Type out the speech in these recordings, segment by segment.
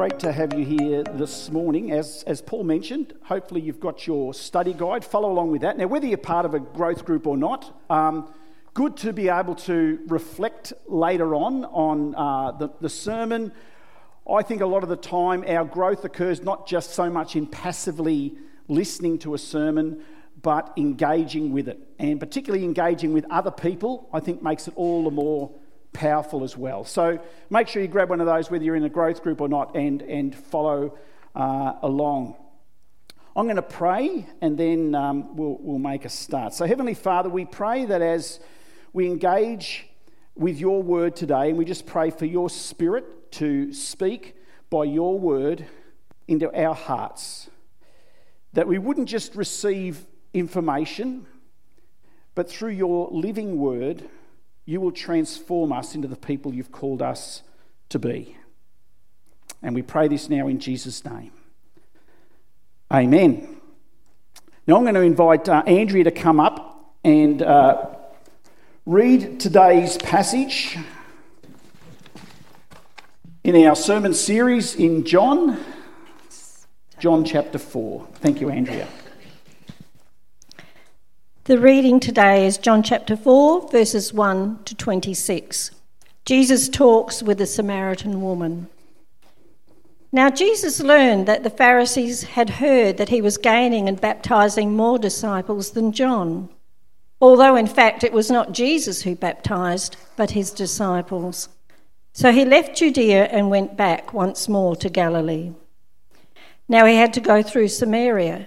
great to have you here this morning. As, as Paul mentioned, hopefully you've got your study guide. Follow along with that. Now, whether you're part of a growth group or not, um, good to be able to reflect later on on uh, the, the sermon. I think a lot of the time our growth occurs not just so much in passively listening to a sermon, but engaging with it. And particularly engaging with other people, I think makes it all the more powerful as well. So make sure you grab one of those, whether you're in a growth group or not, and, and follow uh, along. I'm going to pray and then um, we'll, we'll make a start. So, Heavenly Father, we pray that as we engage with your word today, and we just pray for your spirit to speak by your word into our hearts, that we wouldn't just receive information, but through your living word, you will transform us into the people you've called us to be. And we pray this now in Jesus' name. Amen. Now I'm going to invite uh, Andrea to come up and uh, read today's passage in our sermon series in John, John chapter 4. Thank you, Andrea. The reading today is John chapter 4, verses 1 to 26. Jesus talks with a Samaritan woman. Now, Jesus learned that the Pharisees had heard that he was gaining and baptizing more disciples than John, although in fact it was not Jesus who baptized, but his disciples. So he left Judea and went back once more to Galilee. Now he had to go through Samaria.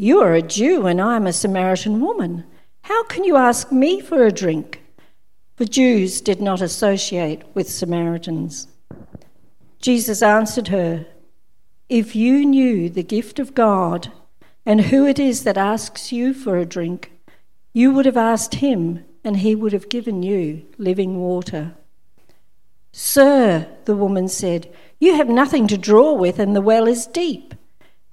you are a Jew and I am a Samaritan woman. How can you ask me for a drink? For Jews did not associate with Samaritans. Jesus answered her, If you knew the gift of God and who it is that asks you for a drink, you would have asked him, and he would have given you living water. Sir, the woman said, you have nothing to draw with, and the well is deep.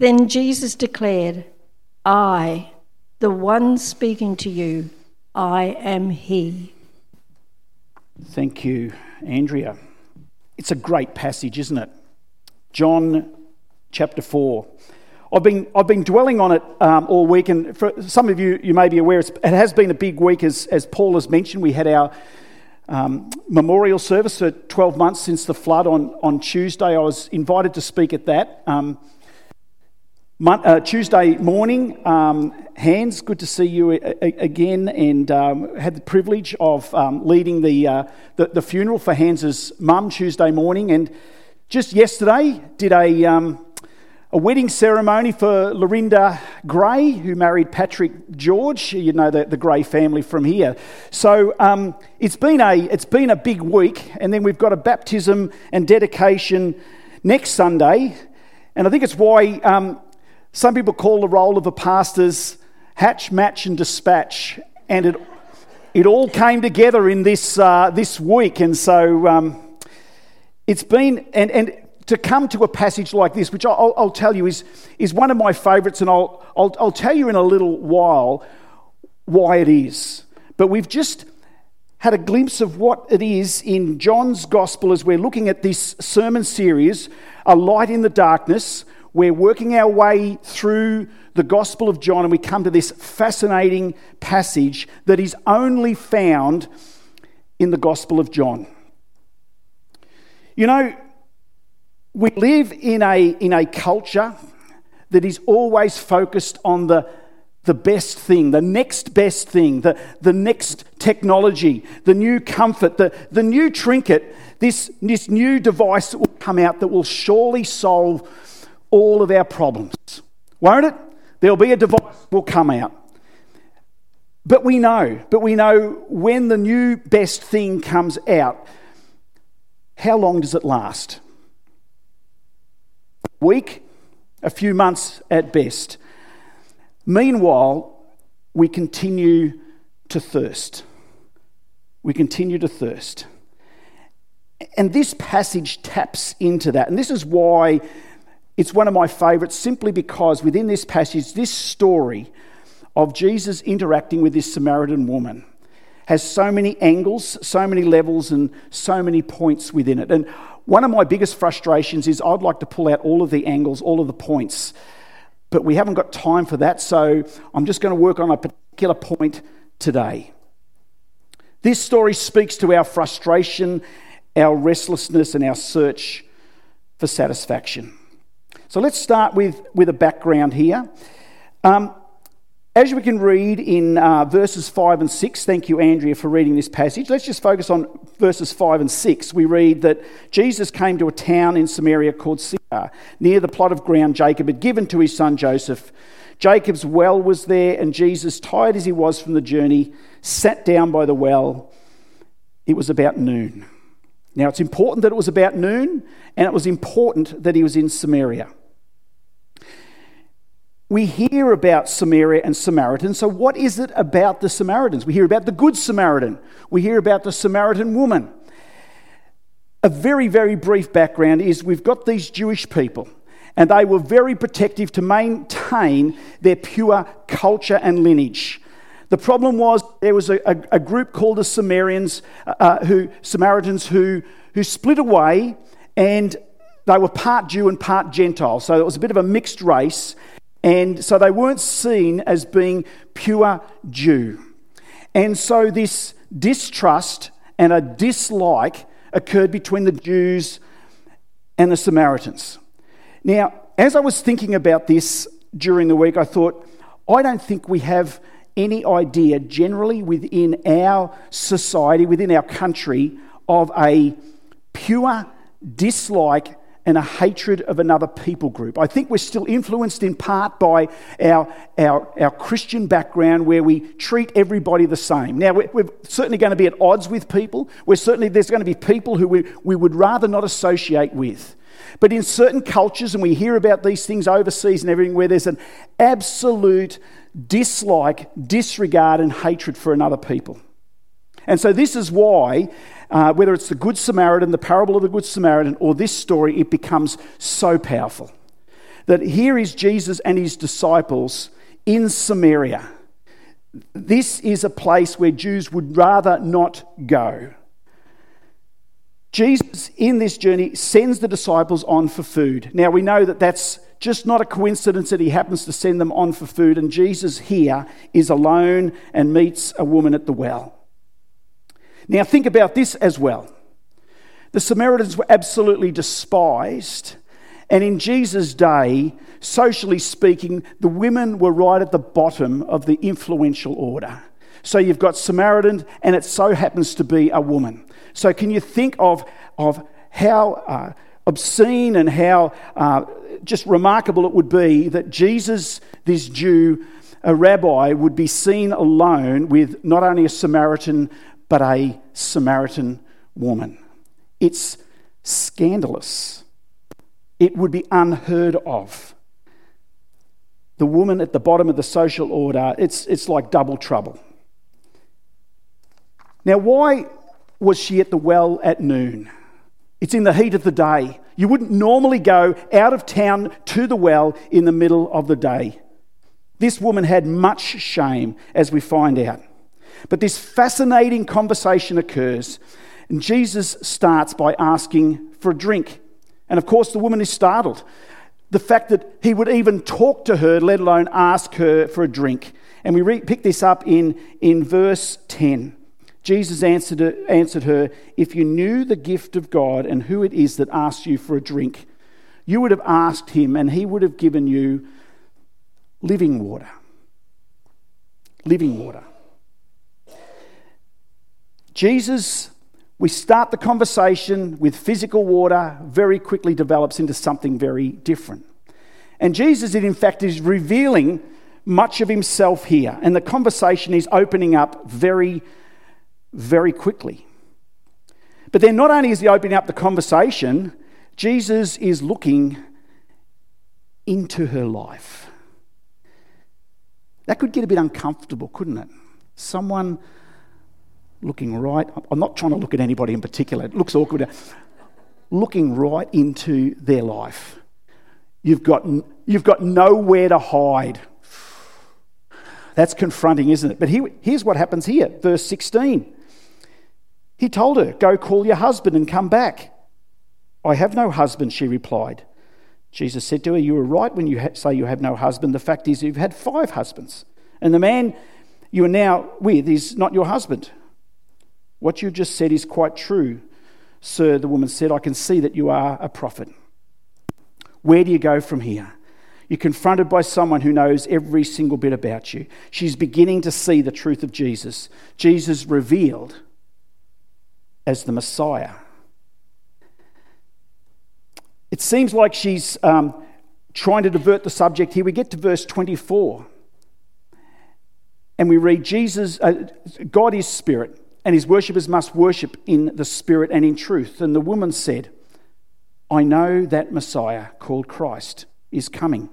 Then Jesus declared, I, the one speaking to you, I am He. Thank you, Andrea. It's a great passage, isn't it? John chapter 4. I've been, I've been dwelling on it um, all week, and for some of you, you may be aware, it has been a big week, as, as Paul has mentioned. We had our um, memorial service for 12 months since the flood on, on Tuesday. I was invited to speak at that. Um, uh, Tuesday morning, um, Hans, good to see you a- a- again, and um, had the privilege of um, leading the, uh, the, the funeral for Hans's mum Tuesday morning. And just yesterday, did a um, a wedding ceremony for Lorinda Gray, who married Patrick George. You know the, the Gray family from here. So um, it's, been a, it's been a big week, and then we've got a baptism and dedication next Sunday. And I think it's why um, some people call the role of the pastors hatch, match, and dispatch. And it, it all came together in this, uh, this week. And so um, it's been, and, and to come to a passage like this, which I'll, I'll tell you is, is one of my favourites, and I'll, I'll, I'll tell you in a little while why it is. But we've just had a glimpse of what it is in John's Gospel as we're looking at this sermon series, A Light in the Darkness. We're working our way through the Gospel of John, and we come to this fascinating passage that is only found in the Gospel of John. You know, we live in a, in a culture that is always focused on the, the best thing, the next best thing, the, the next technology, the new comfort, the, the new trinket, this, this new device that will come out that will surely solve all of our problems. Won't it? There'll be a device will come out. But we know, but we know when the new best thing comes out, how long does it last? week, a few months at best. Meanwhile, we continue to thirst. We continue to thirst. And this passage taps into that. And this is why it's one of my favourites, simply because within this passage, this story of Jesus interacting with this Samaritan woman has so many angles, so many levels, and so many points within it. And one of my biggest frustrations is I'd like to pull out all of the angles, all of the points, but we haven't got time for that, so I'm just going to work on a particular point today. This story speaks to our frustration, our restlessness, and our search for satisfaction. So let's start with, with a background here. Um, as we can read in uh, verses 5 and 6, thank you, Andrea, for reading this passage. Let's just focus on verses 5 and 6. We read that Jesus came to a town in Samaria called Sychar, near the plot of ground Jacob had given to his son Joseph. Jacob's well was there, and Jesus, tired as he was from the journey, sat down by the well. It was about noon. Now, it's important that it was about noon, and it was important that he was in Samaria we hear about Samaria and Samaritans. So, what is it about the Samaritans? We hear about the Good Samaritan, we hear about the Samaritan woman. A very, very brief background is we've got these Jewish people, and they were very protective to maintain their pure culture and lineage. The problem was there was a, a, a group called the Samaritans, uh, uh, who, Samaritans who, who split away and they were part Jew and part Gentile. So it was a bit of a mixed race. And so they weren't seen as being pure Jew. And so this distrust and a dislike occurred between the Jews and the Samaritans. Now, as I was thinking about this during the week, I thought, I don't think we have any idea generally within our society, within our country, of a pure dislike and a hatred of another people group. I think we're still influenced in part by our, our, our Christian background where we treat everybody the same. Now, we're, we're, certainly going to be at odds with people. We're certainly, there's going to be people who we, we would rather not associate with. But in certain cultures, and we hear about these things overseas and everything, where there's an absolute dislike, disregard, and hatred for another people. And so, this is why uh, whether it's the Good Samaritan, the parable of the Good Samaritan, or this story, it becomes so powerful. That here is Jesus and his disciples in Samaria. This is a place where Jews would rather not go. Jesus, in this journey, sends the disciples on for food. Now, we know that that's just not a coincidence that he happens to send them on for food, and Jesus here is alone and meets a woman at the well. Now, think about this as well. The Samaritans were absolutely despised, and in Jesus' day, socially speaking, the women were right at the bottom of the influential order. So you've got Samaritan, and it so happens to be a woman. So, can you think of, of how uh, obscene and how uh, just remarkable it would be that Jesus, this Jew, a rabbi, would be seen alone with not only a Samaritan, but a Samaritan woman? It's scandalous. It would be unheard of. The woman at the bottom of the social order, it's, it's like double trouble. Now, why was she at the well at noon? It's in the heat of the day. You wouldn't normally go out of town to the well in the middle of the day. This woman had much shame, as we find out. But this fascinating conversation occurs, and Jesus starts by asking for a drink. And of course, the woman is startled. The fact that he would even talk to her, let alone ask her for a drink. And we re- pick this up in, in verse 10. Jesus answered, answered her, If you knew the gift of God and who it is that asks you for a drink, you would have asked him, and he would have given you living water. Living water. Jesus, we start the conversation with physical water, very quickly develops into something very different. And Jesus, in fact, is revealing much of himself here, and the conversation is opening up very very quickly. But then, not only is he opening up the conversation, Jesus is looking into her life. That could get a bit uncomfortable, couldn't it? Someone looking right, I'm not trying to look at anybody in particular, it looks awkward. Looking right into their life. You've got, you've got nowhere to hide. That's confronting, isn't it? But here, here's what happens here, verse 16. He told her, Go call your husband and come back. I have no husband, she replied. Jesus said to her, You are right when you say you have no husband. The fact is, you've had five husbands, and the man you are now with is not your husband. What you just said is quite true, sir, the woman said. I can see that you are a prophet. Where do you go from here? You're confronted by someone who knows every single bit about you. She's beginning to see the truth of Jesus. Jesus revealed as the Messiah. It seems like she's um, trying to divert the subject here. We get to verse 24 and we read Jesus, uh, God is spirit, and his worshippers must worship in the spirit and in truth. And the woman said, I know that Messiah called Christ is coming.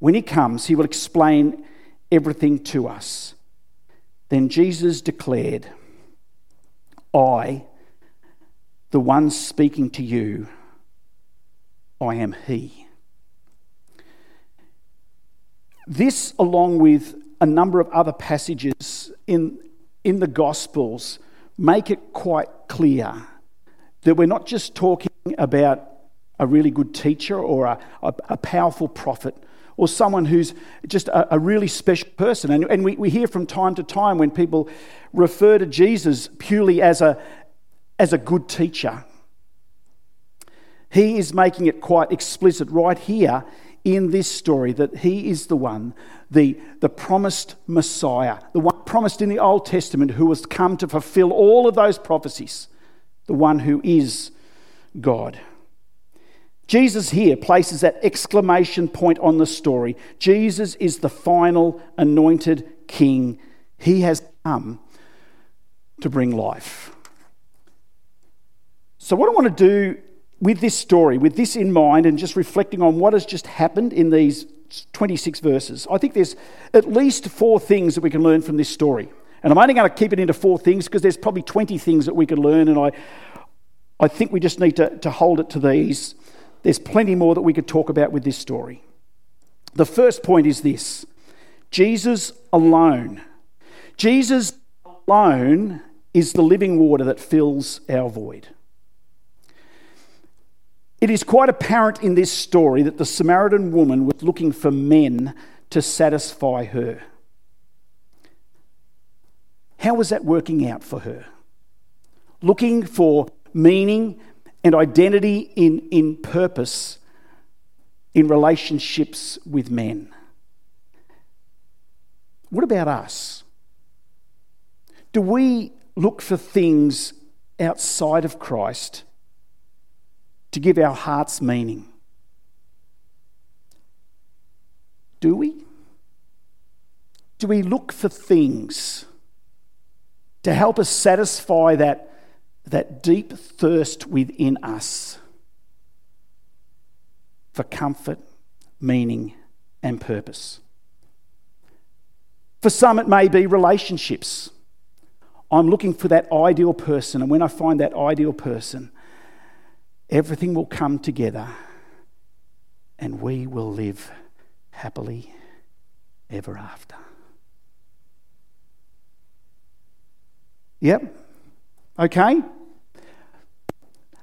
When he comes, he will explain everything to us. Then Jesus declared, I, the one speaking to you, I am He. This, along with a number of other passages in, in the Gospels, make it quite clear that we're not just talking about a really good teacher or a, a, a powerful prophet or someone who's just a, a really special person. And, and we, we hear from time to time when people refer to Jesus purely as a, as a good teacher. He is making it quite explicit right here in this story that he is the one, the, the promised Messiah, the one promised in the Old Testament who has come to fulfill all of those prophecies, the one who is God. Jesus here places that exclamation point on the story. Jesus is the final anointed king. He has come to bring life. So, what I want to do with this story, with this in mind, and just reflecting on what has just happened in these 26 verses, I think there's at least four things that we can learn from this story. And I'm only going to keep it into four things because there's probably 20 things that we could learn, and I, I think we just need to, to hold it to these. There's plenty more that we could talk about with this story. The first point is this Jesus alone. Jesus alone is the living water that fills our void. It is quite apparent in this story that the Samaritan woman was looking for men to satisfy her. How was that working out for her? Looking for meaning and identity in, in purpose in relationships with men. What about us? Do we look for things outside of Christ to give our hearts meaning? Do we? Do we look for things to help us satisfy that, that deep thirst within us for comfort, meaning, and purpose? For some, it may be relationships. I'm looking for that ideal person, and when I find that ideal person, everything will come together and we will live happily ever after. Yep. Okay.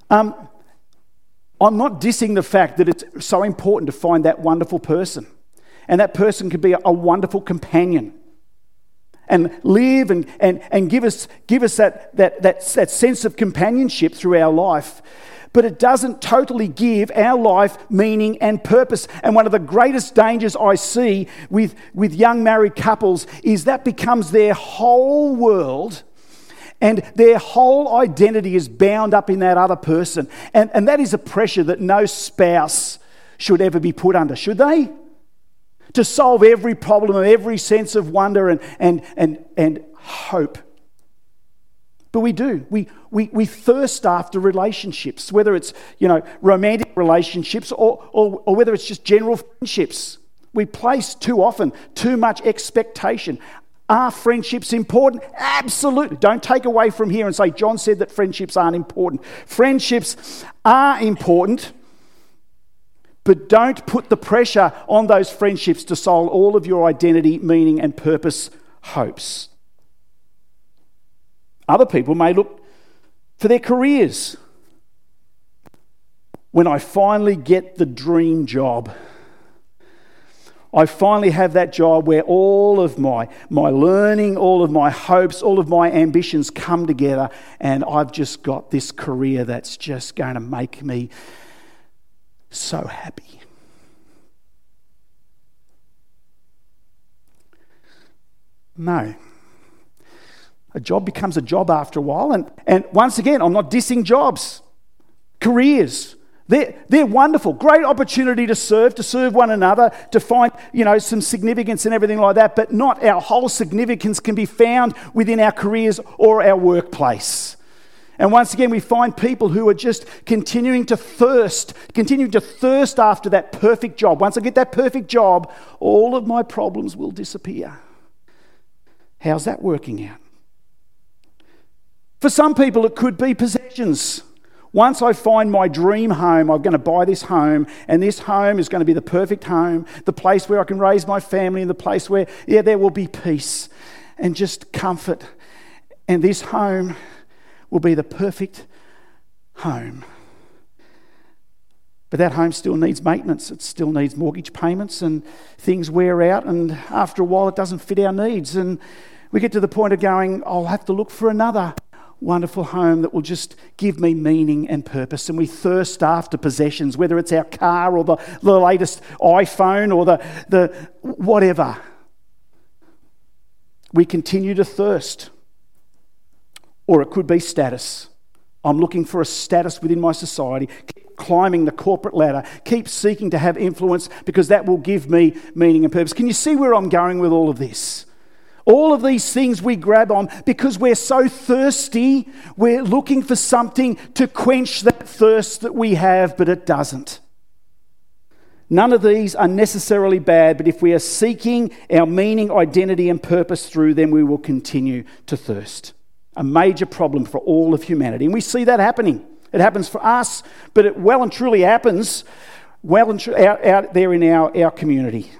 Um, I'm not dissing the fact that it's so important to find that wonderful person. And that person could be a wonderful companion and live and, and, and give us, give us that, that, that, that sense of companionship through our life. But it doesn't totally give our life meaning and purpose. And one of the greatest dangers I see with, with young married couples is that becomes their whole world and their whole identity is bound up in that other person. And, and that is a pressure that no spouse should ever be put under, should they? to solve every problem, every sense of wonder and, and, and, and hope. But we do. We, we, we thirst after relationships, whether it's you know, romantic relationships or, or, or whether it's just general friendships. We place too often too much expectation. Are friendships important? Absolutely. Don't take away from here and say, John said that friendships aren't important. Friendships are important, but don't put the pressure on those friendships to solve all of your identity, meaning, and purpose hopes. Other people may look for their careers. When I finally get the dream job, I finally have that job where all of my, my learning, all of my hopes, all of my ambitions come together, and I've just got this career that's just going to make me so happy. No. A job becomes a job after a while. And, and once again, I'm not dissing jobs, careers. They're, they're wonderful. Great opportunity to serve, to serve one another, to find, you know, some significance and everything like that, but not our whole significance can be found within our careers or our workplace. And once again, we find people who are just continuing to thirst, continuing to thirst after that perfect job. Once I get that perfect job, all of my problems will disappear. How's that working out? For some people, it could be possessions. Once I find my dream home, I'm going to buy this home, and this home is going to be the perfect home, the place where I can raise my family, and the place where, yeah, there will be peace and just comfort. And this home will be the perfect home. But that home still needs maintenance. It still needs mortgage payments, and things wear out. And after a while, it doesn't fit our needs. And we get to the point of going, I'll have to look for another wonderful home that will just give me meaning and purpose. And we thirst after possessions, whether it's our car or the, the latest iPhone or the, the whatever. We continue to thirst. Or it could be status. I'm looking for a status within my society, keep climbing the corporate ladder, keep seeking to have influence because that will give me meaning and purpose. Can you see where I'm going with all of this? All of these things we grab on because we're so thirsty, we're looking for something to quench that thirst that we have, but it doesn't. None of these are necessarily bad, but if we are seeking our meaning, identity, and purpose through them, we will continue to thirst a major problem for all of humanity. And we see that happening. It happens for us, but it well and truly happens well and tr- out, out there in our, our community.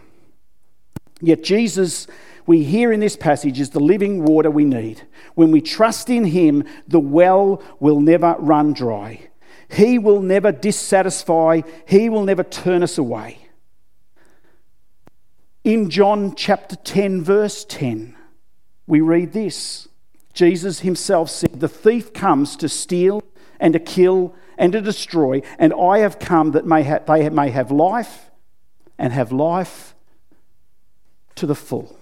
Yet Jesus, we hear in this passage, is the living water we need. When we trust in Him, the well will never run dry. He will never dissatisfy, He will never turn us away. In John chapter 10, verse 10, we read this Jesus himself said, The thief comes to steal and to kill and to destroy, and I have come that may ha- they may have life and have life to the full.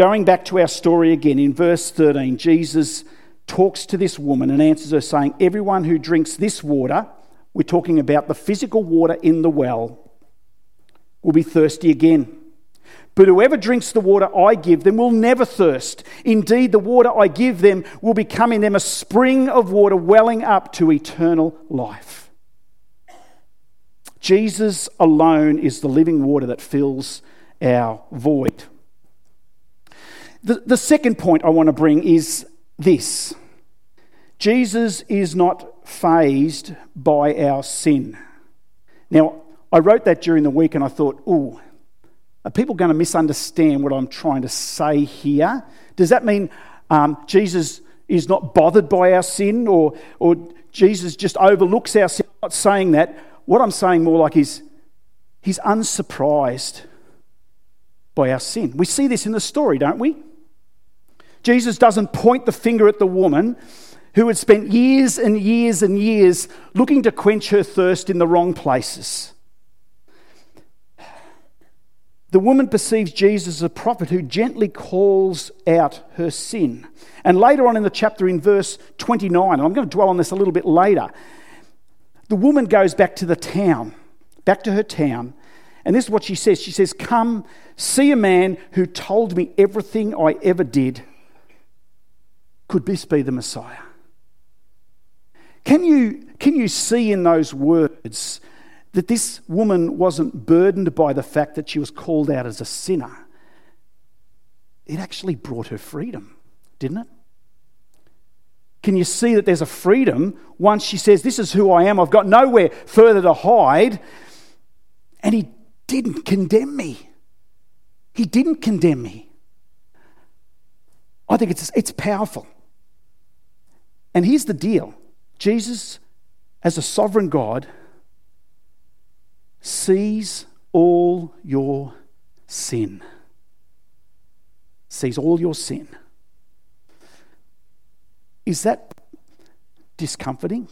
Going back to our story again, in verse 13, Jesus talks to this woman and answers her, saying, Everyone who drinks this water, we're talking about the physical water in the well, will be thirsty again. But whoever drinks the water I give them will never thirst. Indeed, the water I give them will become in them a spring of water welling up to eternal life. Jesus alone is the living water that fills our void. The, the second point I want to bring is this Jesus is not fazed by our sin. Now, I wrote that during the week and I thought, oh, are people going to misunderstand what I'm trying to say here? Does that mean um, Jesus is not bothered by our sin or, or Jesus just overlooks our sin? I'm not saying that. What I'm saying more like is he's unsurprised by our sin. We see this in the story, don't we? Jesus doesn't point the finger at the woman who had spent years and years and years looking to quench her thirst in the wrong places. The woman perceives Jesus as a prophet who gently calls out her sin. And later on in the chapter, in verse 29, and I'm going to dwell on this a little bit later, the woman goes back to the town, back to her town, and this is what she says. She says, Come, see a man who told me everything I ever did. Could this be the Messiah? Can you, can you see in those words that this woman wasn't burdened by the fact that she was called out as a sinner? It actually brought her freedom, didn't it? Can you see that there's a freedom once she says, This is who I am, I've got nowhere further to hide? And he didn't condemn me. He didn't condemn me. I think it's, it's powerful. And here's the deal Jesus, as a sovereign God, sees all your sin. Sees all your sin. Is that discomforting?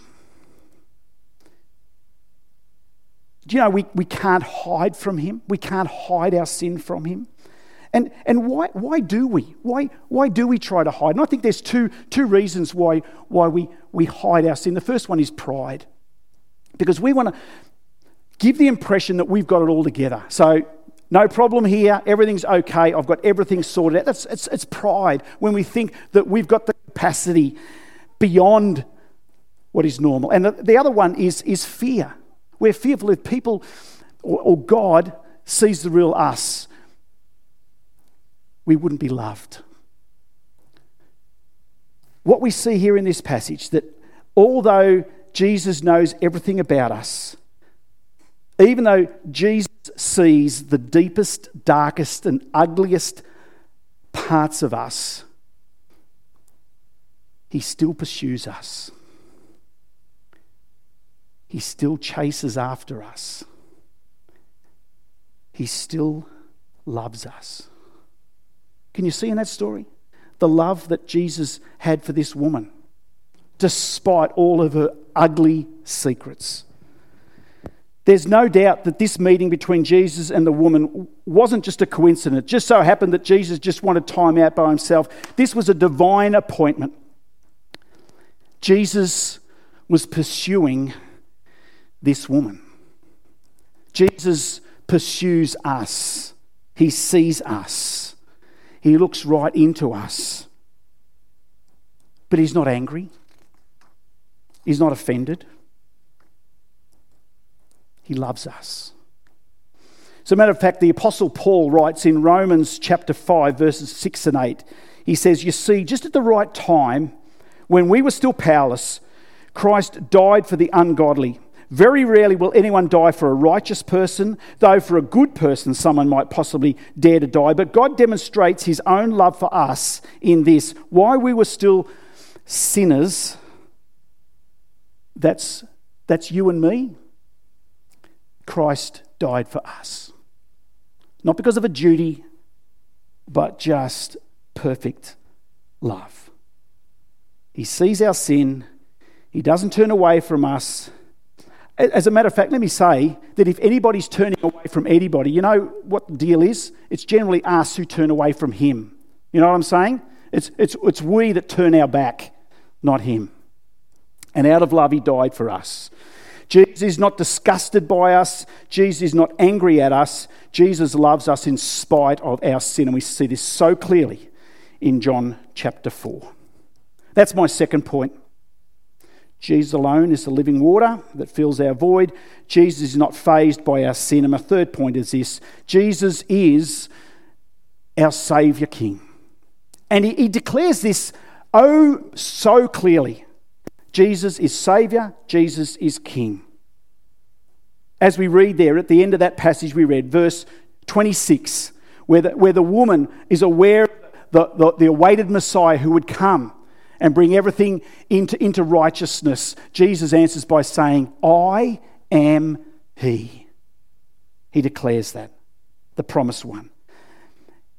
Do you know we, we can't hide from Him? We can't hide our sin from Him. And, and why, why do we? Why, why do we try to hide? And I think there's two, two reasons why, why we, we hide our sin. The first one is pride, because we want to give the impression that we've got it all together. So, no problem here, everything's okay, I've got everything sorted out. That's, it's, it's pride when we think that we've got the capacity beyond what is normal. And the, the other one is, is fear. We're fearful if people or, or God sees the real us we wouldn't be loved. What we see here in this passage that although Jesus knows everything about us, even though Jesus sees the deepest, darkest, and ugliest parts of us, he still pursues us. He still chases after us. He still loves us. Can you see in that story? The love that Jesus had for this woman, despite all of her ugly secrets. There's no doubt that this meeting between Jesus and the woman wasn't just a coincidence. It just so happened that Jesus just wanted time out by himself. This was a divine appointment. Jesus was pursuing this woman. Jesus pursues us, he sees us. He looks right into us. But he's not angry, he's not offended. He loves us. As a matter of fact, the Apostle Paul writes in Romans chapter 5, verses 6 and 8, he says, You see, just at the right time, when we were still powerless, Christ died for the ungodly. Very rarely will anyone die for a righteous person, though for a good person, someone might possibly dare to die. But God demonstrates his own love for us in this while we were still sinners, that's, that's you and me. Christ died for us. Not because of a duty, but just perfect love. He sees our sin, He doesn't turn away from us. As a matter of fact, let me say that if anybody's turning away from anybody, you know what the deal is? It's generally us who turn away from Him. You know what I'm saying? It's, it's, it's we that turn our back, not Him. And out of love, He died for us. Jesus is not disgusted by us. Jesus is not angry at us. Jesus loves us in spite of our sin. And we see this so clearly in John chapter 4. That's my second point. Jesus alone is the living water that fills our void. Jesus is not fazed by our sin. And my third point is this Jesus is our Saviour King. And he, he declares this oh so clearly. Jesus is Saviour, Jesus is King. As we read there at the end of that passage we read, verse 26, where the, where the woman is aware of the, the, the awaited Messiah who would come and bring everything into, into righteousness, Jesus answers by saying, I am He. He declares that, the promised one.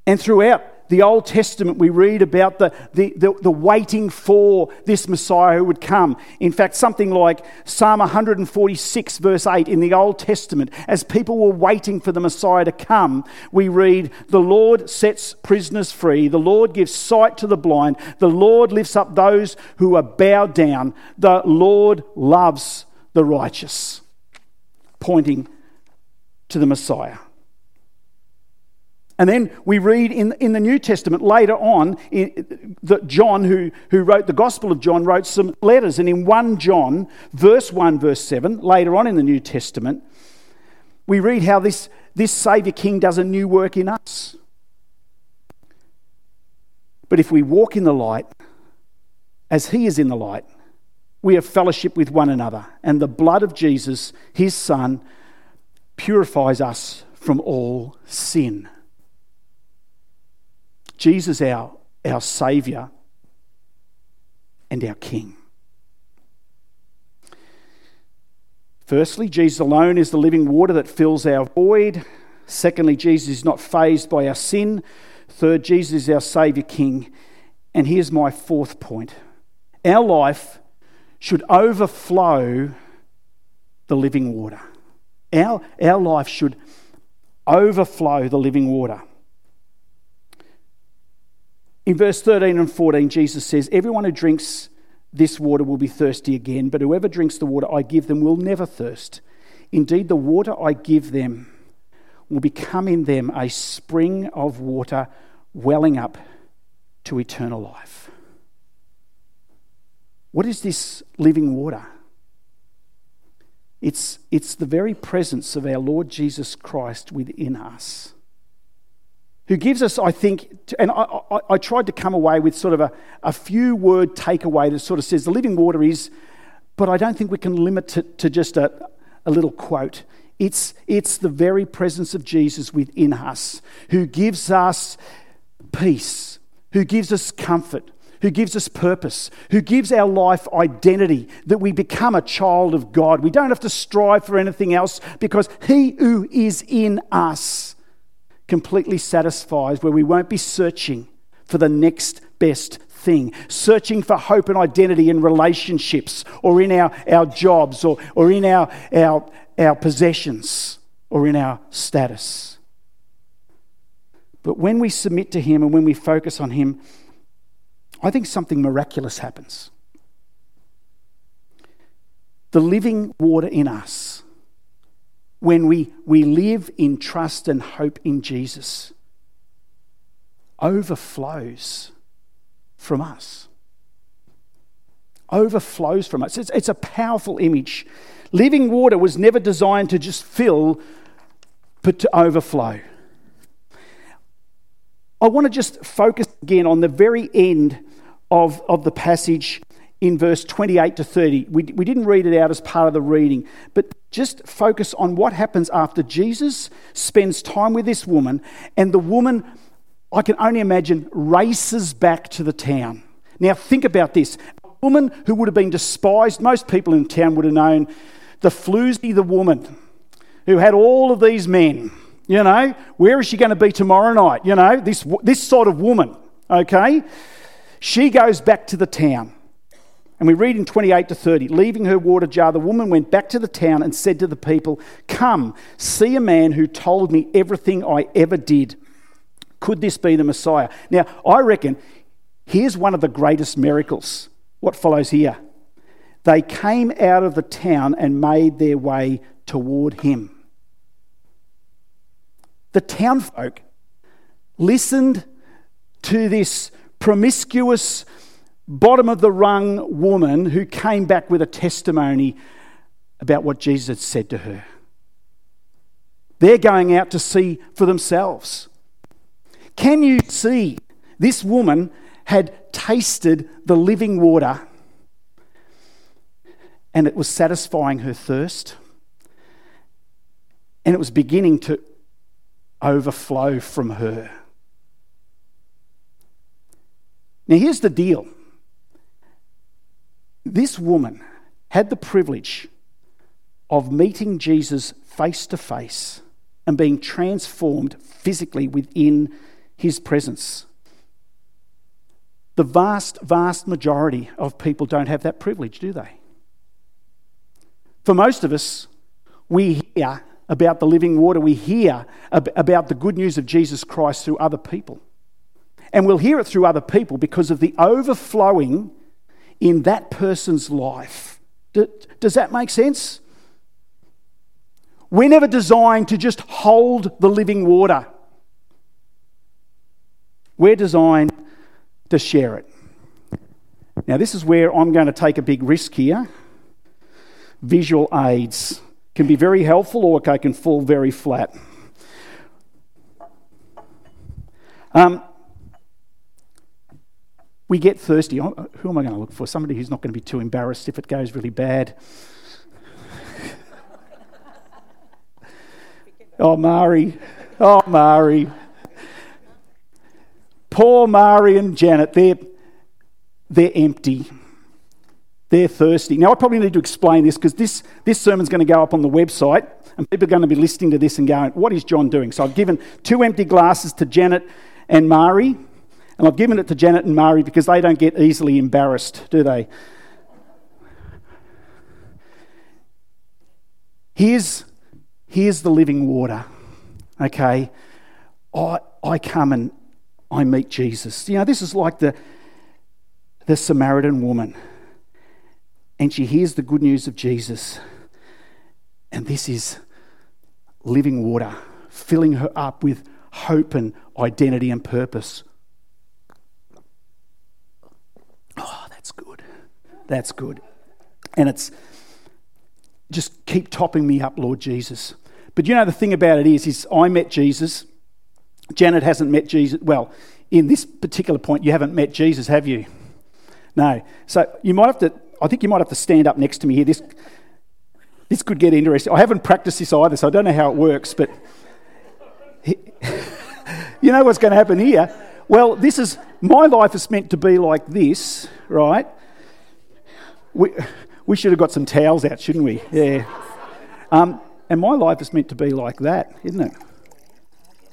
And throughout the Old Testament, we read about the, the, the, the, waiting for this Messiah who would come. In fact, something like Psalm 146, verse 8 in the Old Testament, as people were waiting for the Messiah to come, we read, The Lord sets prisoners free, the Lord gives sight to the blind, the Lord lifts up those who are bowed down, the Lord loves the righteous. Pointing to the Messiah. And then we read in, in the New Testament later on in, that John, who, who wrote the Gospel of John, wrote some letters. And in 1 John, verse 1, verse 7, later on in the New Testament, we read how this, this Saviour King does a new work in us. But if we walk in the light, as He is in the light, we have fellowship with one another. And the blood of Jesus, His Son, purifies us from all sin. Jesus, our, our Saviour and our King. Firstly, Jesus alone is the living water that fills our void. Secondly, Jesus is not fazed by our sin. Third, Jesus is our Saviour King. And here's my fourth point our life should overflow the living water. Our, our life should overflow the living water. In verse 13 and 14, Jesus says, Everyone who drinks this water will be thirsty again, but whoever drinks the water I give them will never thirst. Indeed, the water I give them will become in them a spring of water welling up to eternal life. What is this living water? It's, it's the very presence of our Lord Jesus Christ within us who gives us, I think, and I, I, I, tried to come away with sort of a, a few word takeaway that sort of says the living water is, but I don't think we can limit it to just a, a little quote. It's, it's the very presence of Jesus within us who gives us peace, who gives us comfort, who gives us purpose, who gives our life identity, that we become a child of God. We don't have to strive for anything else because He who is in us completely satisfies, where we won't be searching for the next best thing, searching for hope and identity in relationships or in our, our jobs or, or in our, our, our possessions or in our status. But when we submit to Him and when we focus on Him, I think something miraculous happens. The living water in us when we, we live in trust and hope in Jesus overflows from us. Overflows from us. It's, it's a powerful image. Living water was never designed to just fill, but to overflow. I want to just focus again on the very end of, of the passage in verse 28 to 30. We, we didn't read it out as part of the reading, but just focus on what happens after Jesus spends time with this woman, and the woman, I can only imagine, races back to the town. Now, think about this. A woman who would have been despised. Most people in town would have known the floozy, the woman who had all of these men. You know, where is she going to be tomorrow night? You know, this, this sort of woman, okay? She goes back to the town. And we read in 28 to 30 Leaving her water jar, the woman went back to the town and said to the people, Come, see a man who told me everything I ever did. Could this be the Messiah? Now, I reckon here's one of the greatest miracles. What follows here? They came out of the town and made their way toward him. The townfolk listened to this promiscuous, bottom of the rung woman who came back with a testimony about what Jesus had said to her. They're going out to see for themselves. Can you see this woman had tasted the living water and it was satisfying her thirst? And it was beginning to overflow from her. Now, here's the deal this woman had the privilege of meeting Jesus face to face and being transformed physically within his presence. The vast, vast majority of people don't have that privilege, do they? For most of us, we hear about the living water, we hear about the good news of Jesus Christ through other people. And we'll hear it through other people because of the overflowing in that person's life. Does that make sense? We're never designed to just hold the living water. We're designed to share it. Now, this is where I'm going to take a big risk here. Visual aids can be very helpful or they can fall very flat. Um, we get thirsty. Oh, uh, who am I going to look for? Somebody who's not going to be too embarrassed if it goes really bad. oh, Mari. Oh, Mari. Poor Mari and Janet, they're, they're empty. They're thirsty. Now, I probably need to explain this because this, this sermon's going to go up on the website and people are going to be listening to this and going, What is John doing? So I've given two empty glasses to Janet and Mari. And I've given it to Janet and Mari because they don't get easily embarrassed, do they? Here's, here's the living water, okay? I, I come and I meet Jesus. You know, this is like the, the Samaritan woman. And she hears the good news of Jesus. And this is living water, filling her up with hope and identity and purpose. Good, that's good. And it's just keep topping me up, Lord Jesus. But you know, the thing about it is, is I met Jesus. Janet hasn't met Jesus. Well, in this particular point, you haven't met Jesus, have you? No. So you might have to, I think you might have to stand up next to me here. This, this could get interesting. I haven't practiced this either, so I don't know how it works, but you know what's going to happen here? Well, this is, my life is meant to be like this, right? We, we should have got some towels out, shouldn't we? Yeah. Um, and my life is meant to be like that, isn't it?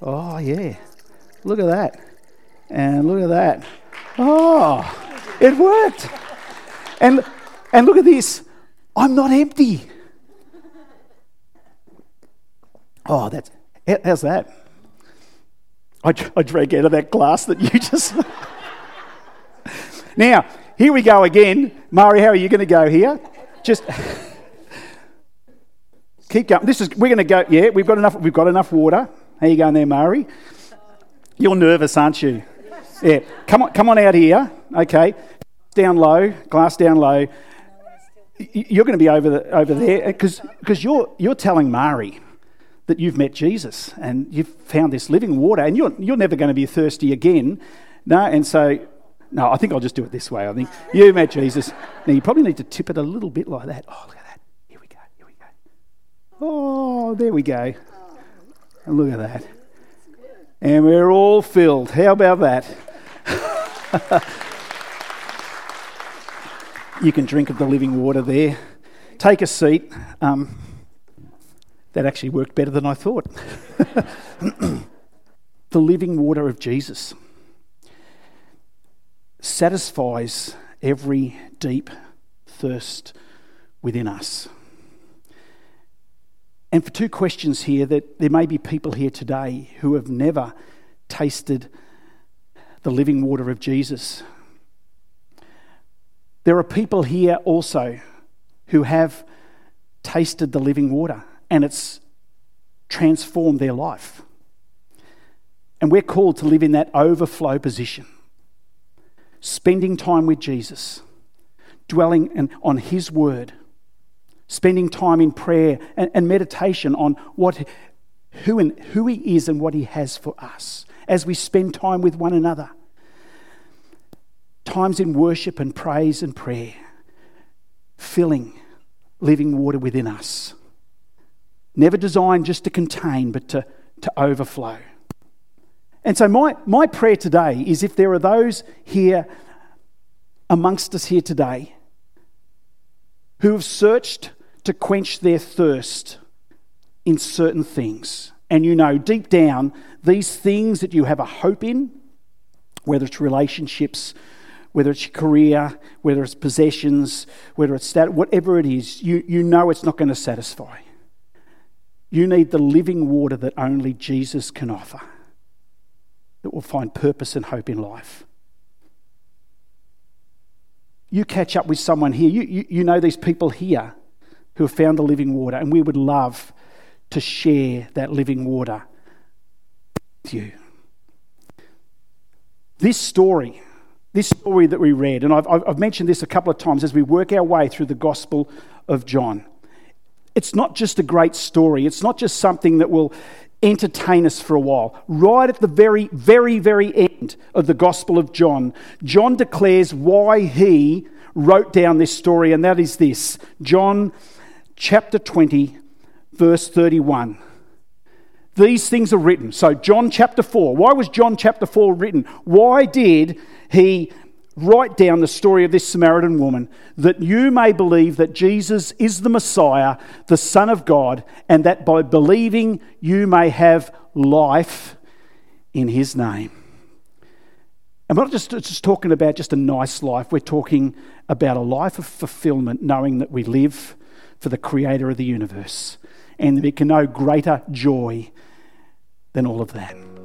Oh, yeah. Look at that. And look at that. Oh, it worked. And, and look at this. I'm not empty. Oh, that's, how's that? I, I drank out of that glass that you just. now, here we go again. Mari, how are you going to go here? Just keep going. This is we're going to go. Yeah, we've got enough. We've got enough water. How you going there, Mari? You're nervous, aren't you? Yeah. Come on, come on out here. Okay. Down low. Glass down low. You're going to be over the, over there because you're you're telling Mari that you've met Jesus and you've found this living water and you're you're never going to be thirsty again. No, and so no, I think I'll just do it this way. I think you met Jesus. Now you probably need to tip it a little bit like that. Oh, look at that. Here we go. Here we go. Oh, there we go. And look at that. And we're all filled. How about that? you can drink of the living water there. Take a seat. Um, that actually worked better than I thought. the living water of Jesus satisfies every deep thirst within us. And for two questions here, that there may be people here today who have never tasted the living water of Jesus. There are people here also who have tasted the living water and it's transformed their life. And we're called to live in that overflow position, spending time with Jesus, dwelling on His Word, spending time in prayer and, meditation on what, who, and, who He is and what He has for us as we spend time with one another. Times in worship and praise and prayer, filling living water within us. Never designed just to contain, but to, to overflow. And so, my, my prayer today is if there are those here amongst us here today who have searched to quench their thirst in certain things, and you know deep down these things that you have a hope in, whether it's relationships, whether it's your career, whether it's possessions, whether it's that, whatever it is, you, you know it's not going to satisfy. You need the living water that only Jesus can offer that will find purpose and hope in life. You catch up with someone here, you, you, you know these people here who have found the living water, and we would love to share that living water with you. This story, this story that we read, and I've, I've mentioned this a couple of times as we work our way through the Gospel of John it's not just a great story, it's not just something that will entertain us for a while. Right at the very, very, very end of the Gospel of John, John declares why he wrote down this story, and that is this John chapter 20, verse 31. These things are written. So, John chapter 4. Why was John chapter 4 written? Why did he write down the story of this Samaritan woman that you may believe that Jesus is the Messiah, the Son of God, and that by believing you may have life in his name. And we're not just, just talking about just a nice life, we're talking about a life of fulfillment, knowing that we live for the Creator of the universe and that we can know greater joy than all of that.